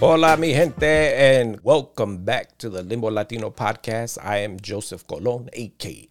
Hola, mi gente, and welcome back to the Limbo Latino podcast. I am Joseph Colon, aka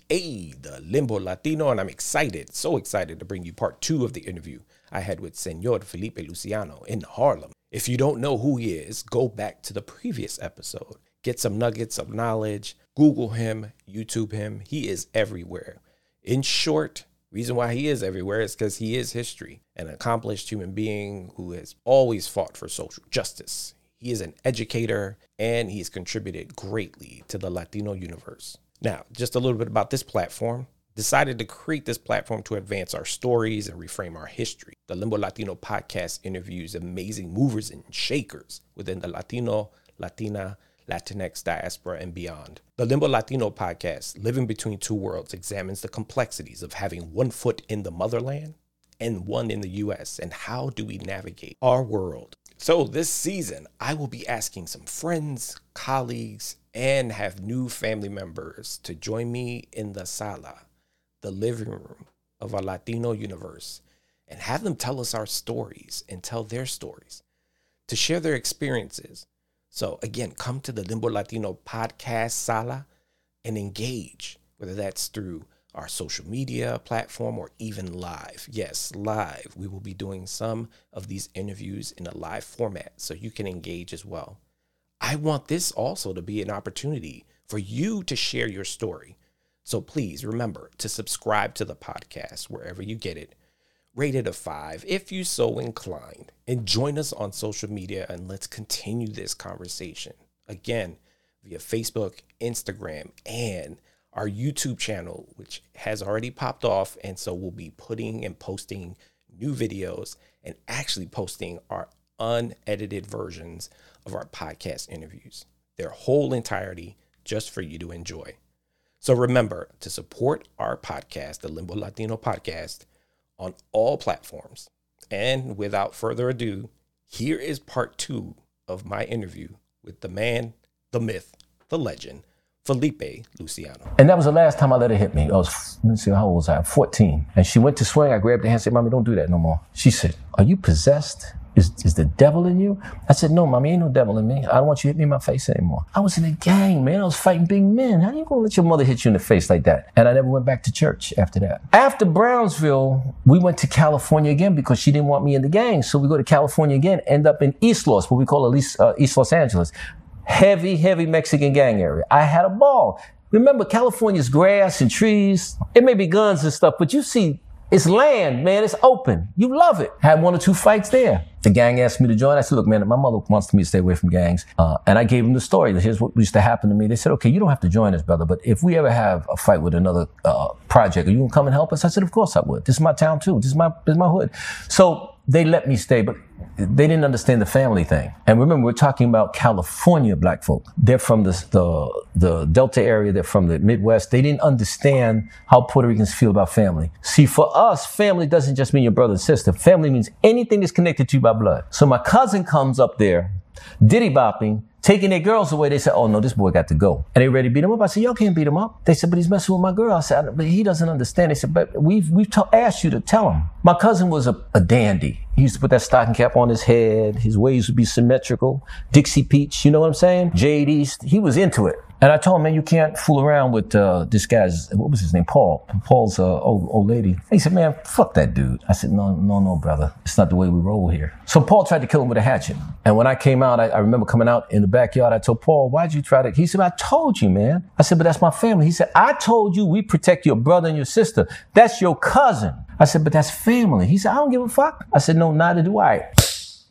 the Limbo Latino, and I'm excited, so excited to bring you part two of the interview I had with Senor Felipe Luciano in Harlem. If you don't know who he is, go back to the previous episode, get some nuggets of knowledge, Google him, YouTube him. He is everywhere. In short, reason why he is everywhere is because he is history, an accomplished human being who has always fought for social justice. He is an educator and he's contributed greatly to the Latino universe. Now, just a little bit about this platform. Decided to create this platform to advance our stories and reframe our history. The Limbo Latino podcast interviews amazing movers and shakers within the Latino, Latina, Latinx diaspora, and beyond. The Limbo Latino podcast, Living Between Two Worlds, examines the complexities of having one foot in the motherland and one in the US, and how do we navigate our world so, this season, I will be asking some friends, colleagues, and have new family members to join me in the sala, the living room of our Latino universe, and have them tell us our stories and tell their stories, to share their experiences. So, again, come to the Limbo Latino podcast sala and engage, whether that's through our social media platform or even live. Yes, live. We will be doing some of these interviews in a live format so you can engage as well. I want this also to be an opportunity for you to share your story. So please remember to subscribe to the podcast wherever you get it. Rate it a five if you so inclined. And join us on social media and let's continue this conversation. Again, via Facebook, Instagram, and our YouTube channel, which has already popped off. And so we'll be putting and posting new videos and actually posting our unedited versions of our podcast interviews, their whole entirety, just for you to enjoy. So remember to support our podcast, the Limbo Latino Podcast, on all platforms. And without further ado, here is part two of my interview with the man, the myth, the legend, Felipe Luciano. And that was the last time I let her hit me. I was, let me see, how old was I? 14. And she went to swing. I grabbed her hand and said, Mommy, don't do that no more. She said, Are you possessed? Is, is the devil in you? I said, No, mommy, ain't no devil in me. I don't want you to hit me in my face anymore. I was in a gang, man. I was fighting big men. How you gonna let your mother hit you in the face like that? And I never went back to church after that. After Brownsville, we went to California again because she didn't want me in the gang. So we go to California again, end up in East Los, what we call East, uh, East Los Angeles heavy, heavy Mexican gang area. I had a ball. Remember, California's grass and trees. It may be guns and stuff, but you see, it's land, man. It's open. You love it. Had one or two fights there. The gang asked me to join. I said, look, man, my mother wants me to stay away from gangs. Uh, and I gave them the story. Here's what used to happen to me. They said, okay, you don't have to join us, brother, but if we ever have a fight with another uh, project, are you going to come and help us? I said, of course I would. This is my town too. This is my, this is my hood. So they let me stay, but they didn't understand the family thing. And remember, we're talking about California black folk. They're from the, the, the Delta area. They're from the Midwest. They didn't understand how Puerto Ricans feel about family. See, for us, family doesn't just mean your brother and sister. Family means anything that's connected to you by blood. So my cousin comes up there, diddy bopping, taking their girls away. They said, "Oh no, this boy got to go," and they ready to beat him up. I said, "Y'all can't beat him up." They said, "But he's messing with my girl." I said, "But he doesn't understand." They said, "But we've we've t- asked you to tell him." My cousin was a, a dandy. He used to put that stocking cap on his head. His ways would be symmetrical. Dixie Peach, you know what I'm saying? Jade East. He was into it. And I told him, man, you can't fool around with uh, this guy's, what was his name? Paul. Paul's uh, old, old lady. He said, man, fuck that dude. I said, no, no, no, brother. It's not the way we roll here. So Paul tried to kill him with a hatchet. And when I came out, I, I remember coming out in the backyard. I told Paul, why'd you try to? He said, I told you, man. I said, but that's my family. He said, I told you we protect your brother and your sister. That's your cousin. I said, but that's family. He said, I don't give a fuck. I said, no, neither do I.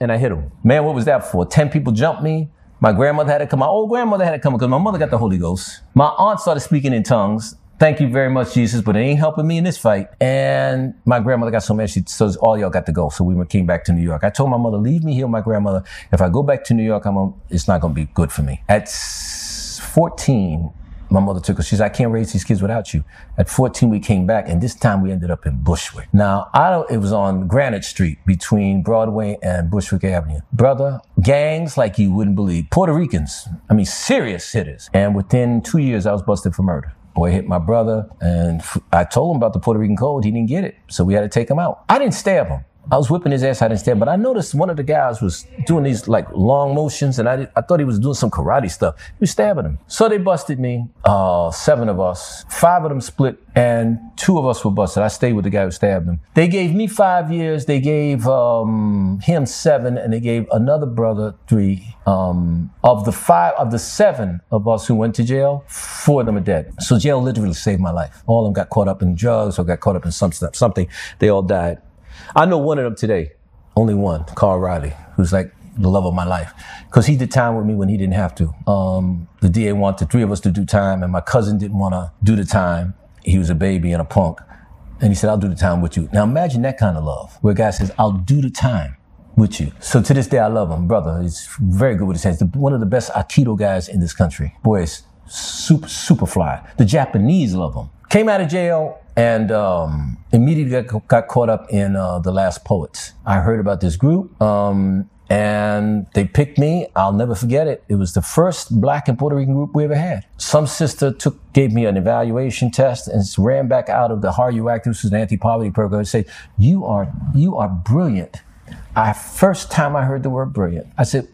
And I hit him. Man, what was that for? 10 people jumped me. My grandmother had to come. My old grandmother had to come because my mother got the Holy Ghost. My aunt started speaking in tongues. Thank you very much, Jesus, but it ain't helping me in this fight. And my grandmother got so mad, she says, all y'all got to go. So we came back to New York. I told my mother, leave me here with my grandmother. If I go back to New York, I'm it's not going to be good for me. At 14, my mother took us. She said, I can't raise these kids without you. At 14, we came back, and this time we ended up in Bushwick. Now, I don't, it was on Granite Street between Broadway and Bushwick Avenue. Brother, gangs like you wouldn't believe. Puerto Ricans, I mean, serious hitters. And within two years, I was busted for murder. Boy hit my brother, and I told him about the Puerto Rican code. He didn't get it, so we had to take him out. I didn't stab him. I was whipping his ass. I didn't stand, but I noticed one of the guys was doing these like long motions, and I did, I thought he was doing some karate stuff. He was stabbing him. So they busted me. Uh, seven of us. Five of them split, and two of us were busted. I stayed with the guy who stabbed him. They gave me five years. They gave um, him seven, and they gave another brother three. Um, of the five, of the seven of us who went to jail, four of them are dead. So jail literally saved my life. All of them got caught up in drugs or got caught up in some something. They all died. I know one of them today. Only one, Carl Riley, who's like the love of my life. Because he did time with me when he didn't have to. Um, the DA wanted three of us to do time, and my cousin didn't want to do the time. He was a baby and a punk. And he said, I'll do the time with you. Now imagine that kind of love, where a guy says, I'll do the time with you. So to this day, I love him, brother. He's very good with his hands. One of the best Aikido guys in this country. Boy, is super, super fly. The Japanese love him. Came out of jail and um, immediately got, got, caught up in uh, the Last Poets. I heard about this group. Um, and they picked me. I'll never forget it. It was the first black and Puerto Rican group we ever had. Some sister took, gave me an evaluation test and ran back out of the HARYOU-ACT, which is an anti-poverty program, and said, you are, you are brilliant. I first time I heard the word brilliant, I said,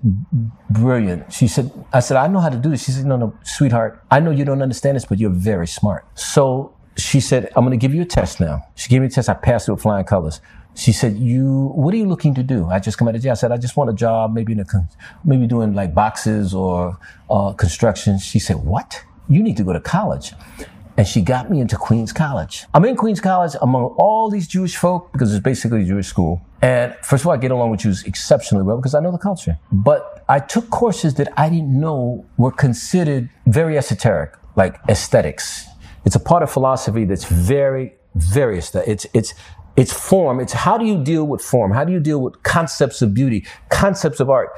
brilliant. She said, I said, I know how to do this. She said, no, no, sweetheart, I know you don't understand this, but you're very smart. So she said, I'm going to give you a test now. She gave me a test. I passed it with flying colors. She said, "You, what are you looking to do?" I just come out of jail. I said, "I just want a job, maybe in a, maybe doing like boxes or uh, construction." She said, "What? You need to go to college." And she got me into Queens College. I'm in Queens College among all these Jewish folk because it's basically a Jewish school. And first of all, I get along with Jews exceptionally well because I know the culture. But I took courses that I didn't know were considered very esoteric, like aesthetics. It's a part of philosophy that's very, very aesthetic. It's, it's, it's form. It's how do you deal with form? How do you deal with concepts of beauty, concepts of art?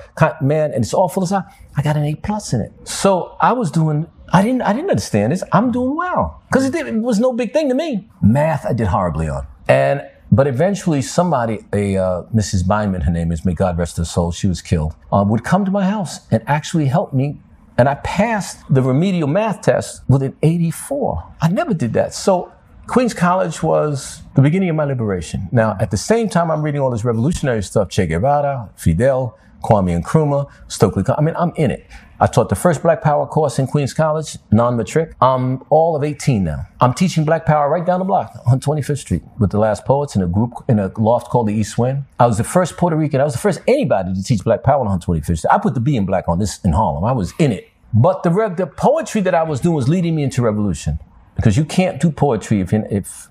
Man, and it's all philosophy. I got an A plus in it. So I was doing I didn't, I didn't understand this. I'm doing well. Cause it, it, was no big thing to me. Math, I did horribly on. And, but eventually somebody, a, uh, Mrs. Beinman, her name is, may God rest her soul, she was killed, uh, would come to my house and actually help me. And I passed the remedial math test with an 84. I never did that. So Queens College was the beginning of my liberation. Now, at the same time, I'm reading all this revolutionary stuff, Che Guevara, Fidel, Kwame Nkrumah, Stokely. I mean, I'm in it. I taught the first Black Power course in Queens College, non-matric. I'm all of 18 now. I'm teaching Black Power right down the block on 25th Street with the last poets in a group in a loft called the East Wind. I was the first Puerto Rican. I was the first anybody to teach Black Power on 25th Street. I put the B in Black on this in Harlem. I was in it. But the, the poetry that I was doing was leading me into revolution because you can't do poetry if, if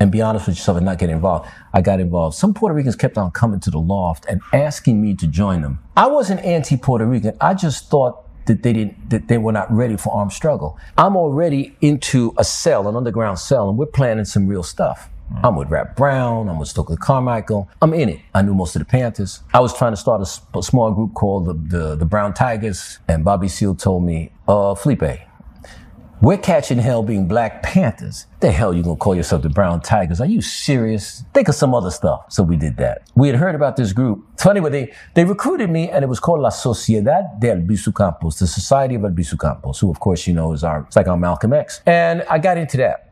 and be honest with yourself and not get involved. I got involved. Some Puerto Ricans kept on coming to the loft and asking me to join them. I wasn't anti-Puerto Rican. I just thought that they didn't, that they were not ready for armed struggle. I'm already into a cell, an underground cell, and we're planning some real stuff. Mm. I'm with Rap Brown. I'm with Stokely Carmichael. I'm in it. I knew most of the Panthers. I was trying to start a, a small group called the, the, the Brown Tigers, and Bobby Seale told me, uh, Felipe, we're catching hell being Black Panthers. The hell you gonna call yourself the Brown Tigers? Are you serious? Think of some other stuff. So we did that. We had heard about this group. So anyway, they, they recruited me and it was called La Sociedad del Albizu Campos, the Society of Albizu Campos, who of course you know is our, it's like our Malcolm X. And I got into that.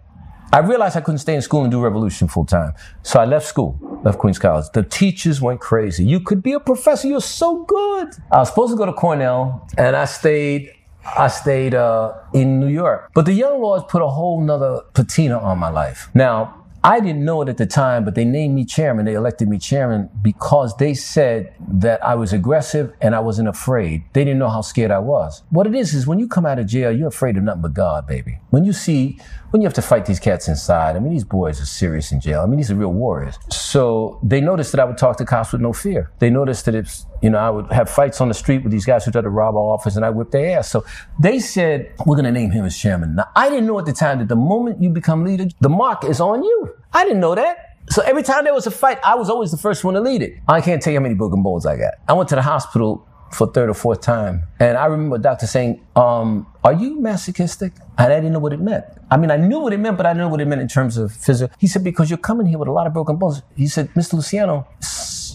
I realized I couldn't stay in school and do revolution full time. So I left school, left Queens College. The teachers went crazy. You could be a professor. You're so good. I was supposed to go to Cornell and I stayed I stayed uh, in New York. But the Young Lords put a whole nother patina on my life. Now, I didn't know it at the time, but they named me chairman. They elected me chairman because they said that I was aggressive and I wasn't afraid. They didn't know how scared I was. What it is, is when you come out of jail, you're afraid of nothing but God, baby. When you see, when you have to fight these cats inside, I mean, these boys are serious in jail. I mean, these are real warriors. So they noticed that I would talk to cops with no fear. They noticed that if, you know, I would have fights on the street with these guys who tried to rob our office and I whipped their ass. So they said, we're going to name him as chairman. Now, I didn't know at the time that the moment you become leader, the mark is on you. I didn't know that. So every time there was a fight, I was always the first one to lead it. I can't tell you how many broken bones I got. I went to the hospital for third or fourth time. And I remember a doctor saying, um, are you masochistic? And I didn't know what it meant. I mean, I knew what it meant, but I didn't know what it meant in terms of physical. He said, because you're coming here with a lot of broken bones. He said, Mr. Luciano,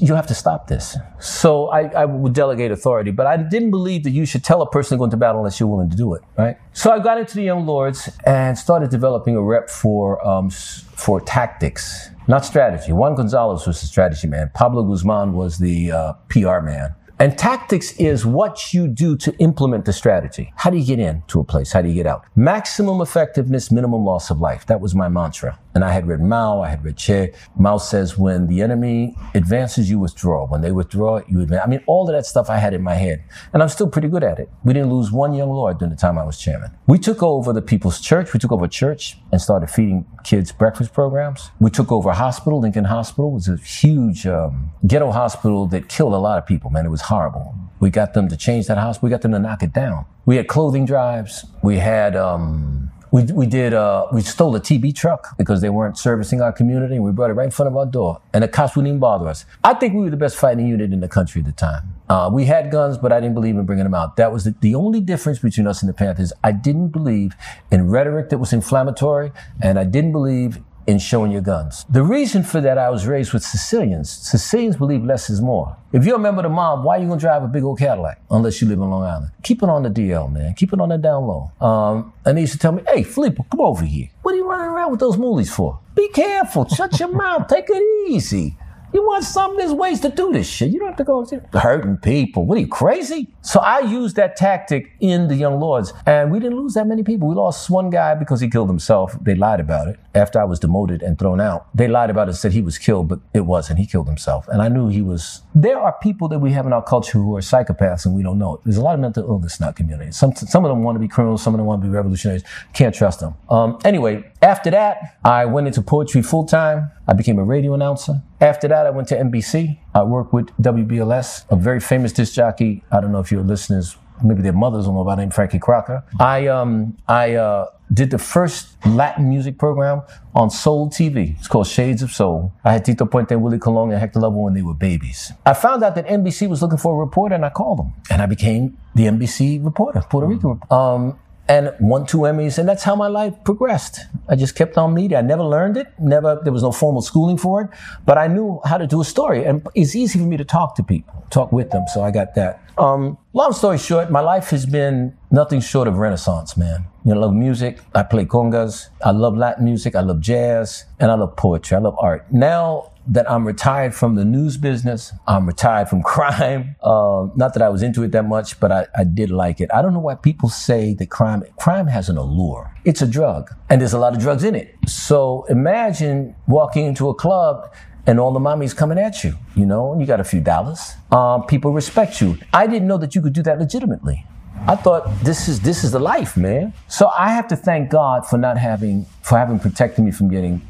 you have to stop this. So I, I would delegate authority, but I didn't believe that you should tell a person to go into battle unless you're willing to do it, right? So I got into the Young Lords and started developing a rep for, um, for tactics, not strategy. Juan Gonzalez was the strategy man. Pablo Guzman was the uh, PR man. And tactics is what you do to implement the strategy. How do you get into a place? How do you get out? Maximum effectiveness, minimum loss of life. That was my mantra. And I had read Mao, I had read Che. Mao says, when the enemy advances, you withdraw. When they withdraw, you advance. I mean, all of that stuff I had in my head. And I'm still pretty good at it. We didn't lose one young lord during the time I was chairman. We took over the People's Church. We took over church and started feeding kids breakfast programs. We took over a hospital. Lincoln Hospital was a huge um, ghetto hospital that killed a lot of people, man. It was horrible. We got them to change that house. We got them to knock it down. We had clothing drives. We had, um, we, we did, uh, we stole a TB truck because they weren't servicing our community and we brought it right in front of our door and the cops wouldn't even bother us. I think we were the best fighting unit in the country at the time. Uh, we had guns, but I didn't believe in bringing them out. That was the, the only difference between us and the Panthers. I didn't believe in rhetoric that was inflammatory and I didn't believe in showing your guns. The reason for that, I was raised with Sicilians. Sicilians believe less is more. If you're a member of the mob, why are you gonna drive a big old Cadillac unless you live in Long Island? Keep it on the DL, man. Keep it on the down low. Um, and they used to tell me, hey, Filippo, come over here. What are you running around with those moolies for? Be careful. Shut your mouth. Take it easy. You want something, there's ways to do this shit. You don't have to go hurting people. What are you, crazy? So I used that tactic in the Young Lords, and we didn't lose that many people. We lost one guy because he killed himself. They lied about it. After I was demoted and thrown out, they lied about it, said he was killed, but it wasn't. He killed himself. And I knew he was. There are people that we have in our culture who are psychopaths and we don't know it. There's a lot of mental illness in our community. Some, some of them want to be criminals, some of them want to be revolutionaries. Can't trust them. Um, anyway, after that, I went into poetry full time. I became a radio announcer. After that, I went to NBC. I worked with WBLS, a very famous disc jockey. I don't know if your listeners, maybe their mothers don't know about him, Frankie Crocker. I um I uh, did the first Latin music program on Soul TV. It's called Shades of Soul. I had Tito Puente, Willie Colon, and Hector Lavoe when they were babies. I found out that NBC was looking for a reporter, and I called them, and I became the NBC reporter, Puerto Rico. Um, and won two Emmys, and that's how my life progressed. I just kept on media. I never learned it. Never, there was no formal schooling for it, but I knew how to do a story, and it's easy for me to talk to people, talk with them. So I got that. Um, long story short, my life has been nothing short of renaissance, man. You know, I love music. I play congas. I love Latin music. I love jazz, and I love poetry. I love art. Now that I'm retired from the news business. I'm retired from crime. Uh, not that I was into it that much, but I, I did like it. I don't know why people say that crime crime has an allure. It's a drug, and there's a lot of drugs in it. So imagine walking into a club and all the mommies coming at you, you know, and you got a few dollars. Um, people respect you. I didn't know that you could do that legitimately. I thought this is this is the life, man. So I have to thank God for not having for having protected me from getting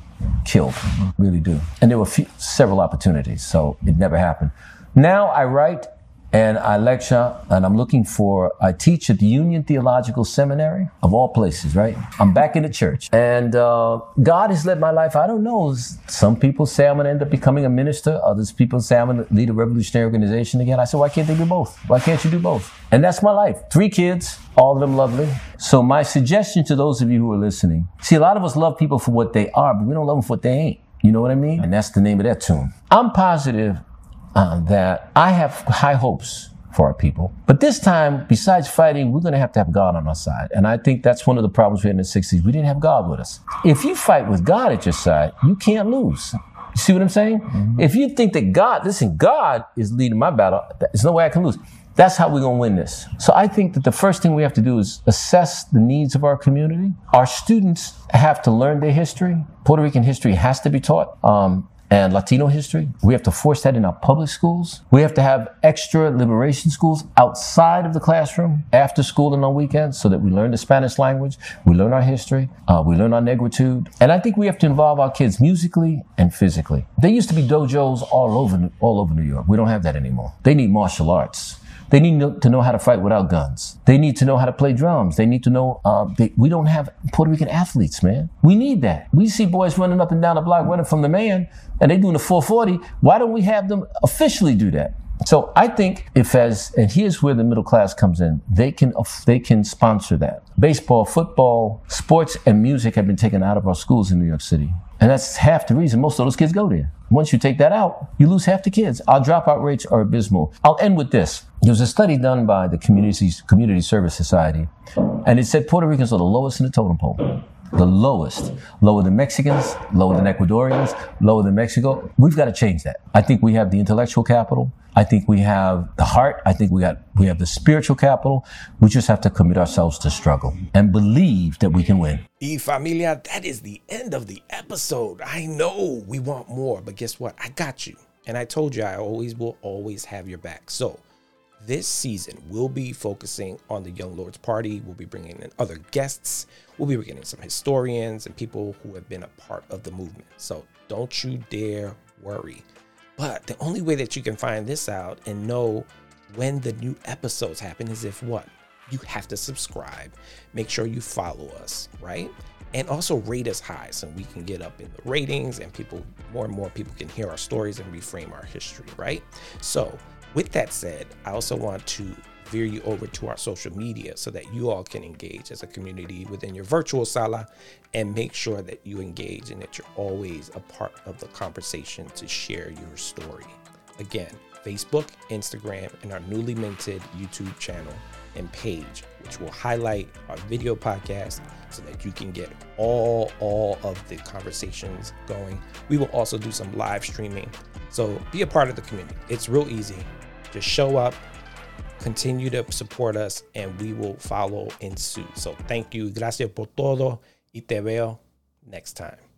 killed, really do. And there were few, several opportunities, so it never happened. Now I write and I lecture, and I'm looking for, I teach at the Union Theological Seminary, of all places, right? I'm back in the church. And uh, God has led my life. I don't know. Some people say I'm going to end up becoming a minister. Others people say I'm going to lead a revolutionary organization again. I said, why can't they do both? Why can't you do both? And that's my life. Three kids, all of them lovely. So my suggestion to those of you who are listening, see, a lot of us love people for what they are, but we don't love them for what they ain't. You know what I mean? And that's the name of that tune. I'm positive uh, that I have high hopes for our people. But this time, besides fighting, we're going to have to have God on our side. And I think that's one of the problems we had in the 60s. We didn't have God with us. If you fight with God at your side, you can't lose. You see what I'm saying? Mm-hmm. If you think that God, listen, God is leading my battle, there's no way I can lose. That's how we're going to win this. So I think that the first thing we have to do is assess the needs of our community. Our students have to learn their history. Puerto Rican history has to be taught. Um, and Latino history. We have to force that in our public schools. We have to have extra liberation schools outside of the classroom after school and on weekends so that we learn the Spanish language, we learn our history, uh, we learn our negritude. And I think we have to involve our kids musically and physically. There used to be dojos all over, all over New York. We don't have that anymore. They need martial arts. They need to know how to fight without guns. They need to know how to play drums. They need to know, uh, they, we don't have Puerto Rican athletes, man. We need that. We see boys running up and down the block, running from the man, and they doing the 440. Why don't we have them officially do that? So I think if as, and here's where the middle class comes in, they can, they can sponsor that. Baseball, football, sports, and music have been taken out of our schools in New York City. And that's half the reason most of those kids go there. Once you take that out, you lose half the kids. Our dropout rates are abysmal. I'll end with this. There was a study done by the Community, Community Service Society, and it said Puerto Ricans are the lowest in the totem pole. The lowest. Lower than Mexicans, lower than Ecuadorians, lower than Mexico. We've got to change that. I think we have the intellectual capital. I think we have the heart. I think we got we have the spiritual capital. We just have to commit ourselves to struggle and believe that we can win. E familia, that is the end of the episode. I know we want more, but guess what? I got you. And I told you I always will always have your back. So this season, we'll be focusing on the Young Lords Party. We'll be bringing in other guests. We'll be bringing some historians and people who have been a part of the movement. So don't you dare worry. But the only way that you can find this out and know when the new episodes happen is if what? You have to subscribe. Make sure you follow us, right? And also rate us high so we can get up in the ratings and people, more and more people can hear our stories and reframe our history, right? So, with that said, I also want to veer you over to our social media so that you all can engage as a community within your virtual sala and make sure that you engage and that you're always a part of the conversation to share your story. Again, Facebook, Instagram, and our newly minted YouTube channel and page, which will highlight our video podcast so that you can get all all of the conversations going. We will also do some live streaming. So be a part of the community. It's real easy. Just show up, continue to support us, and we will follow in suit. So thank you. Gracias por todo y te veo next time.